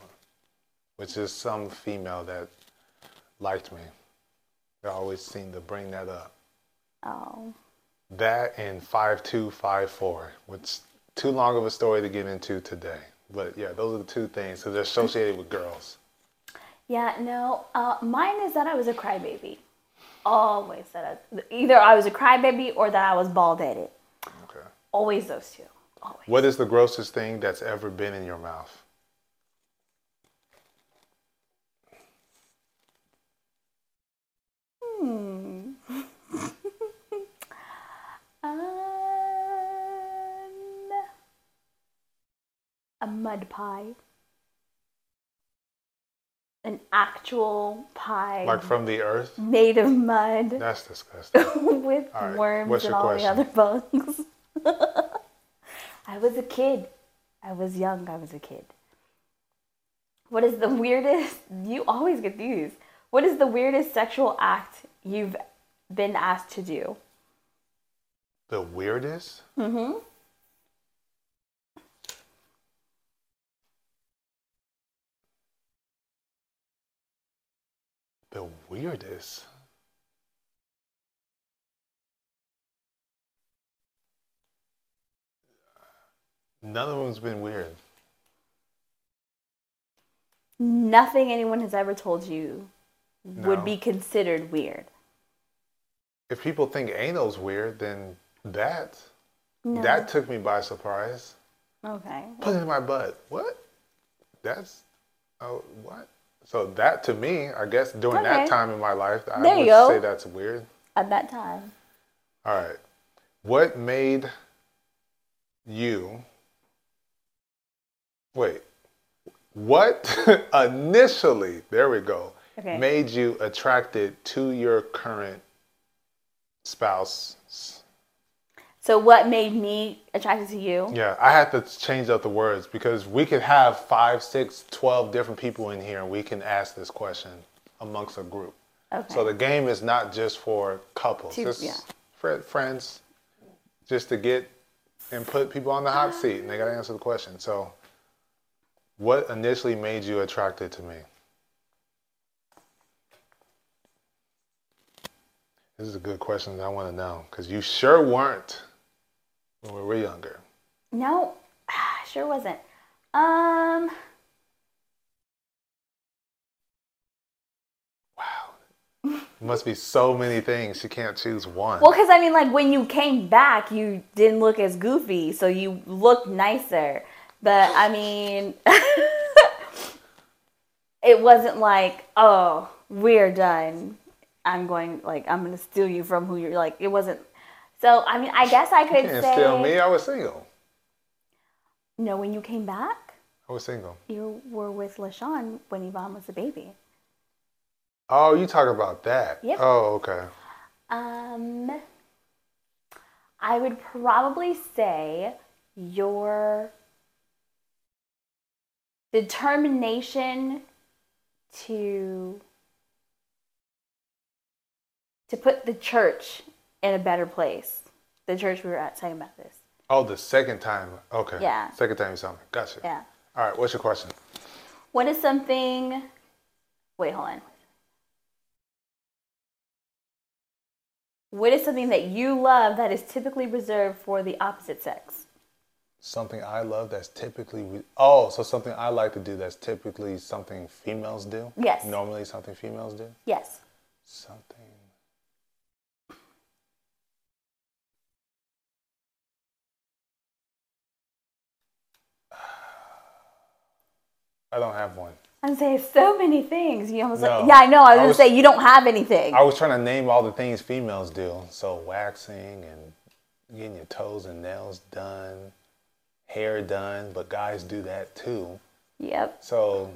Speaker 1: which is some female that liked me. They always seem to bring that up.
Speaker 2: Oh.
Speaker 1: That and 5254, which too long of a story to get into today. But yeah, those are the two things. So they're associated with girls.
Speaker 2: Yeah, no. Uh, mine is that I was a crybaby. Always that I, either I was a crybaby or that I was bald headed.
Speaker 1: Okay.
Speaker 2: Always those two. Always.
Speaker 1: What is the grossest thing that's ever been in your mouth?
Speaker 2: Mud pie. An actual pie
Speaker 1: Like from the earth?
Speaker 2: made of mud
Speaker 1: That's disgusting. *laughs*
Speaker 2: with
Speaker 1: All right,
Speaker 2: worms
Speaker 1: what's
Speaker 2: and all
Speaker 1: question?
Speaker 2: the other bugs. *laughs* I was a kid. I was young. I was a kid. What is the weirdest? You always get these. What is the weirdest sexual act you've been asked to do?
Speaker 1: The weirdest?
Speaker 2: Mm-hmm.
Speaker 1: The weirdest? None of them's been weird.
Speaker 2: Nothing anyone has ever told you would be considered weird.
Speaker 1: If people think anal's weird, then that
Speaker 2: No.
Speaker 1: that took me by surprise.
Speaker 2: okay.
Speaker 1: Put it in my butt. What? That's oh what? So that to me, I guess during that time in my life, I
Speaker 2: There
Speaker 1: would say that's weird.
Speaker 2: At that time.
Speaker 1: All right. What made you wait? What *laughs* initially, there we go,
Speaker 2: Okay.
Speaker 1: made you attracted to your current spouse?
Speaker 2: So what made me attracted to you?
Speaker 1: Yeah, I had to change up the words because we could have five, six, twelve different people in here and we can ask this question amongst a group.
Speaker 2: Okay.
Speaker 1: So the game is not just for couples,
Speaker 2: Two-
Speaker 1: it's
Speaker 2: yeah.
Speaker 1: for friends, just to get and put people on the hot uh-huh. seat and they got to answer the question. So, what initially made you attracted to me? This is a good question that I want to know because you sure weren't when we were younger.
Speaker 2: No, *sighs* sure wasn't. Um,
Speaker 1: Wow. Must be so many things. She can't choose one.
Speaker 2: well, because I mean, like when you came back, you didn't look as goofy, so you looked nicer. But I mean, *laughs* it wasn't like, oh, we're done. I'm going like I'm gonna steal you from who you're like. It wasn't. So I mean, I guess I could
Speaker 1: You can't
Speaker 2: say
Speaker 1: steal me. I was single.
Speaker 2: no. When you came back,
Speaker 1: I was single.
Speaker 2: you were with LaShawn when Yvonne was a baby.
Speaker 1: Oh, you talk about that?
Speaker 2: Yep.
Speaker 1: Oh, okay.
Speaker 2: Um, I would probably say your determination to to put the church in a better place. The church we were at talking about this.
Speaker 1: Oh, the second time. Okay.
Speaker 2: Yeah.
Speaker 1: Second time you saw me. Gotcha.
Speaker 2: Yeah.
Speaker 1: All right. What's your question?
Speaker 2: What is something? Wait, hold on. What is something that you love that is typically reserved for the opposite sex?
Speaker 1: Something I love that's typically re- oh, so something I like to do that's typically something females do.
Speaker 2: Yes.
Speaker 1: Normally, something females do.
Speaker 2: Yes.
Speaker 1: Something. I don't have one.
Speaker 2: I'm saying so many things. You almost
Speaker 1: No.
Speaker 2: like, yeah, I know. I was
Speaker 1: I
Speaker 2: gonna say you don't have anything.
Speaker 1: I was trying to name all the things females do. So waxing and getting your toes and nails done, hair done, but guys do that too.
Speaker 2: yep.
Speaker 1: So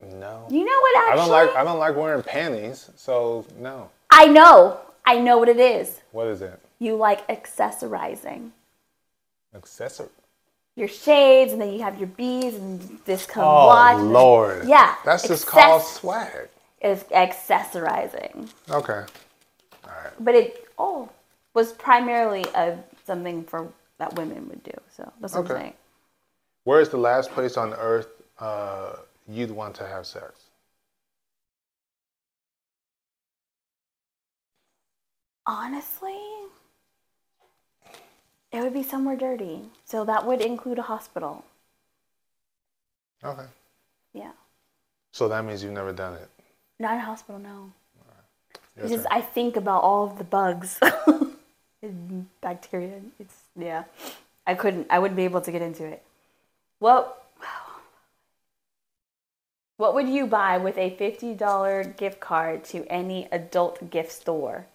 Speaker 1: no.
Speaker 2: You know what?
Speaker 1: I
Speaker 2: Actually,
Speaker 1: don't like I don't like wearing panties. So no.
Speaker 2: I know. I know what it is.
Speaker 1: What is it?
Speaker 2: You like accessorizing.
Speaker 1: Accessory.
Speaker 2: Your shades, and then you have your beads and this comes
Speaker 1: Oh
Speaker 2: watch. and then-
Speaker 1: Lord.
Speaker 2: Yeah.
Speaker 1: That's just called swag.
Speaker 2: Is accessorizing,
Speaker 1: Okay. All right.
Speaker 2: but it oh was primarily a something for that women would do. So that's what
Speaker 1: Okay.
Speaker 2: I'm saying.
Speaker 1: Where is the last place on earth uh, you'd want to have sex?
Speaker 2: Honestly, it would be somewhere dirty. So that would include a hospital.
Speaker 1: Okay.
Speaker 2: Yeah.
Speaker 1: So that means you've never done it.
Speaker 2: Not a hospital, no. It's just. I think about all of the bugs *laughs* and bacteria. It's yeah. I couldn't I wouldn't be able to get into it. What what would you buy with a $50 gift card to any adult gift store?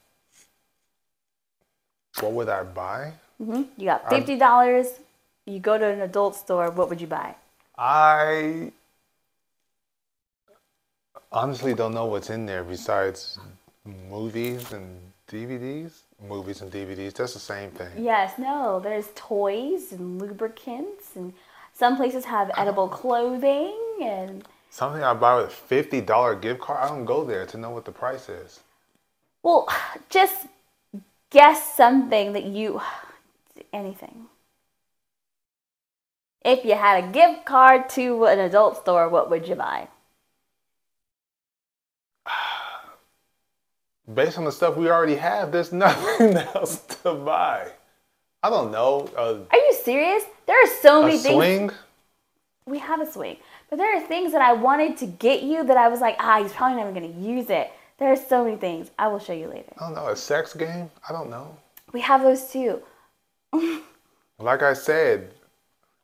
Speaker 1: what would I buy?
Speaker 2: Hmm You got $50. You go to an adult store, what would you buy?
Speaker 1: I honestly don't know what's in there besides movies and DVDs. Movies and DVDs, that's the same thing.
Speaker 2: Yes, no, there's toys and lubricants and some places have edible clothing and
Speaker 1: Something I buy with a fifty dollar gift card. I don't go there to know what the price is.
Speaker 2: Well, just guess something that you anything. If you had a gift card to an adult store, what would you buy? *sighs*
Speaker 1: Based on the stuff we already have, there's *laughs* nothing else to buy. I don't know. A,
Speaker 2: Are you serious? There are so many things.
Speaker 1: swing?
Speaker 2: We have a swing, but there are things that I wanted to get you that I was like, ah, he's probably never going to use it. There are so many things. I will show you later.
Speaker 1: I don't know. A sex game? I don't know.
Speaker 2: We have those too.
Speaker 1: Like I said,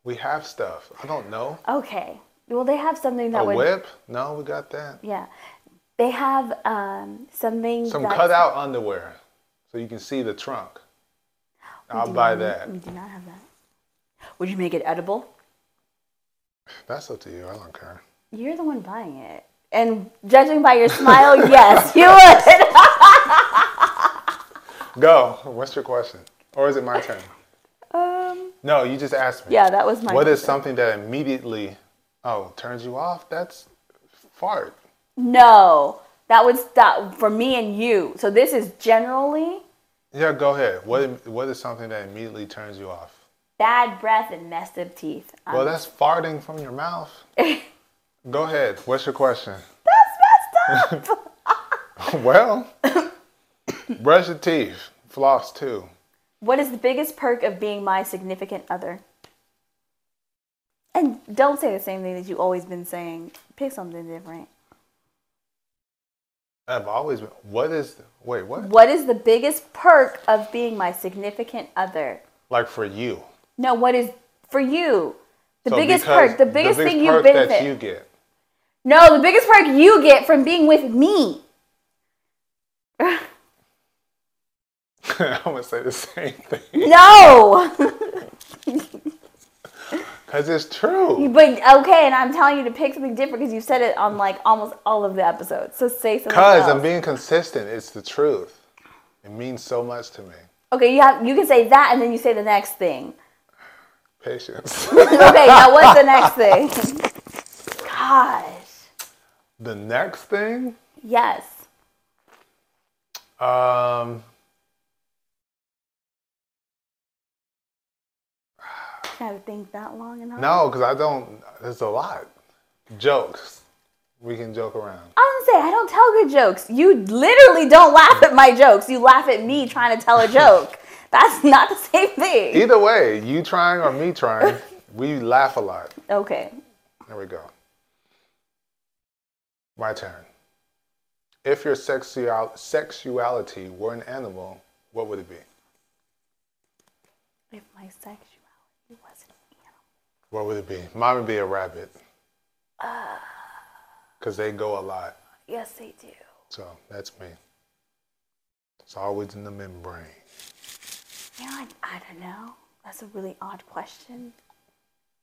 Speaker 1: we have stuff. I don't know.
Speaker 2: Okay. Well, they have something that
Speaker 1: A
Speaker 2: would.
Speaker 1: whip? No, we got that.
Speaker 2: Yeah. They have um, something.
Speaker 1: Some
Speaker 2: that's-
Speaker 1: cutout underwear so you can see the trunk. I'll buy that.
Speaker 2: We do not have that. Would you make it edible?
Speaker 1: That's up to you. I don't care.
Speaker 2: You're the one buying it. And judging by your smile, *laughs* yes, you would. *laughs*
Speaker 1: Go. What's your question? Or is it my turn? No, you just asked me.
Speaker 2: yeah, that was my.
Speaker 1: What is something that immediately, oh, turns you off? That's fart.
Speaker 2: No, that would stop for me and you. So this is generally
Speaker 1: Yeah, go ahead. What What is something that immediately turns you off?
Speaker 2: bad breath and messed up teeth. Um,
Speaker 1: Well, that's farting from your mouth. *laughs* Go ahead. What's your question?
Speaker 2: that's messed up. *laughs*
Speaker 1: well, *laughs* brush your teeth, floss too.
Speaker 2: What is the biggest perk of being my significant other? And don't say the same thing that you've always been saying. Pick something different.
Speaker 1: I've always been. What is? Wait, what?
Speaker 2: What is the biggest perk of being my significant other?
Speaker 1: Like for you?
Speaker 2: No, what is for you? The
Speaker 1: So
Speaker 2: biggest perk, the biggest thing you
Speaker 1: perk
Speaker 2: benefit.
Speaker 1: that you get.
Speaker 2: no, the biggest perk you get from being with me. *laughs*
Speaker 1: I'm gonna say the same thing
Speaker 2: No. *laughs*
Speaker 1: because it's true.
Speaker 2: but okay, and I'm telling you to pick something different because you said it on like almost all of the episodes. So say something
Speaker 1: Because
Speaker 2: else.
Speaker 1: I'm being consistent. It's the truth. It means so much to me.
Speaker 2: okay, you have you can say that and then you say the next thing.
Speaker 1: Patience. *laughs*
Speaker 2: Okay, now what's the next thing? Gosh.
Speaker 1: the next thing,
Speaker 2: Yes.
Speaker 1: um,
Speaker 2: Gotta think that long enough.
Speaker 1: no, because I don't. It's a lot. Jokes. We can joke around.
Speaker 2: I gonna say I don't tell good jokes. You literally don't laugh at my jokes. You laugh at me trying to tell a joke. *laughs* That's not the same thing.
Speaker 1: Either way, you trying or me trying, *laughs* we laugh a lot.
Speaker 2: Okay.
Speaker 1: There we go. My turn. If your sexual, sexuality were an animal, what would it be?
Speaker 2: If my sexuality.
Speaker 1: What would it be? Mine would be a rabbit. Because they go a lot.
Speaker 2: Yes, they do.
Speaker 1: So that's me. It's always in the membrane.
Speaker 2: You know, I, I don't know. That's a really odd question.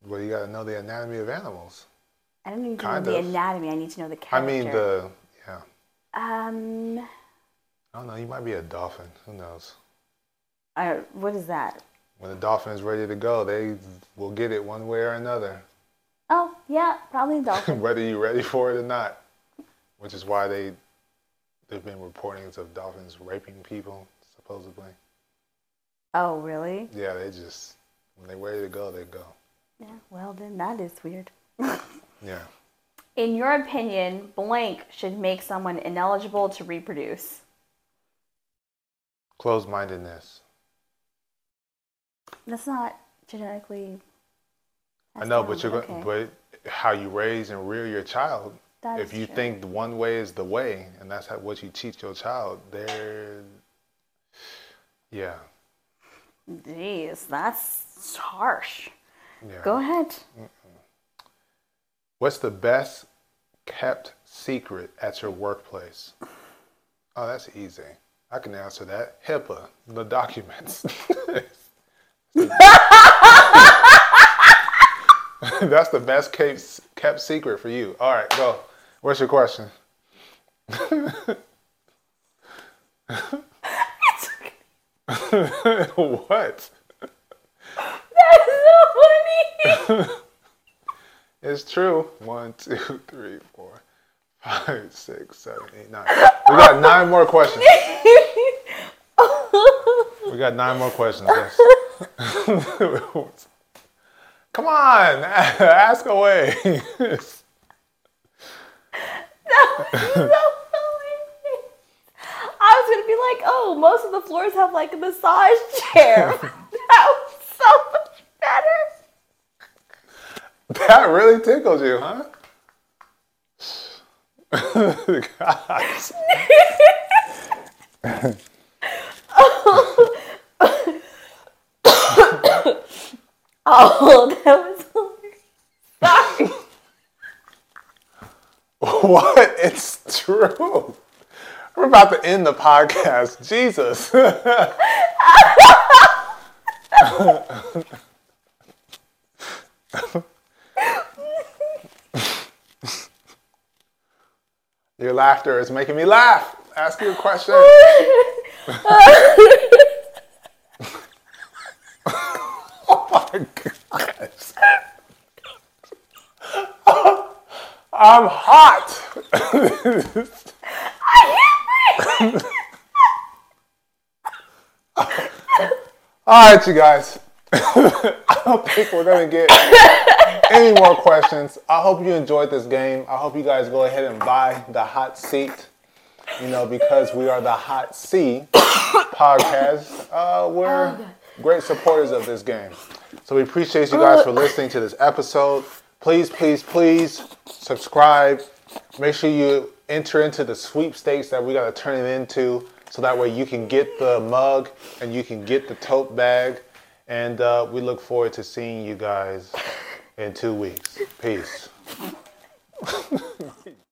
Speaker 1: Well, you got to know the anatomy of animals.
Speaker 2: I don't need to
Speaker 1: Kind
Speaker 2: know the
Speaker 1: of.
Speaker 2: anatomy. I need to know the character.
Speaker 1: I mean, the, yeah.
Speaker 2: Um,
Speaker 1: I don't know. You might be a dolphin. Who knows?
Speaker 2: I, what is that?
Speaker 1: When the dolphin is ready to go, they will get it one way or another.
Speaker 2: Oh, yeah, probably a dolphin. *laughs*
Speaker 1: whether you're ready for it or not. Which is why they there've been reportings of dolphins raping people, supposedly.
Speaker 2: oh, really?
Speaker 1: Yeah, they just when they're ready to go, they go.
Speaker 2: Yeah. Well, then that is weird. *laughs*
Speaker 1: Yeah.
Speaker 2: In your opinion, blank should make someone ineligible to reproduce.
Speaker 1: Closed mindedness.
Speaker 2: That's not genetically.
Speaker 1: I know, but you're
Speaker 2: okay.
Speaker 1: but how you raise and rear your child.
Speaker 2: That
Speaker 1: if you
Speaker 2: true.
Speaker 1: think one way is the way and that's how, what you teach your child, they're yeah.
Speaker 2: Jeez, that's harsh.
Speaker 1: Yeah.
Speaker 2: Go ahead.
Speaker 1: What's the best kept secret at your workplace? Oh, that's easy. I can answer that. HIPAA, the documents. *laughs* *laughs* *laughs* that's the best kept, kept secret for you. All right, go. What's your question? *laughs* what?
Speaker 2: That's so funny. *laughs*
Speaker 1: It's true. One, two, three, four, five, six, seven, eight, nine. We got nine more questions. We got nine more questions. Yes. *laughs* Come on, *laughs* ask away. *laughs*
Speaker 2: I was gonna be like, oh, most of the floors have like a massage chair. that was so much better.
Speaker 1: that really tickles you, huh? Gosh.
Speaker 2: Oh, that was hilarious. Sorry.
Speaker 1: What? It's true. We're about to end the podcast. Jesus. *laughs* Your laughter is making me laugh. Ask you a question. *laughs* oh my gosh. I'm hot. All right, you guys. I don't think we're gonna get any more questions. I hope you enjoyed this game. I hope you guys go ahead and buy the hot seat. You know, because we are the Hot C podcast. Uh, we're great supporters of this game. So we appreciate you guys for *laughs* listening to this episode. Please, please, please subscribe. Make sure you enter into the sweepstakes that we got to turn it into so that way you can get the mug and you can get the tote bag. And uh, we look forward to seeing you guys in two weeks. Peace. *laughs*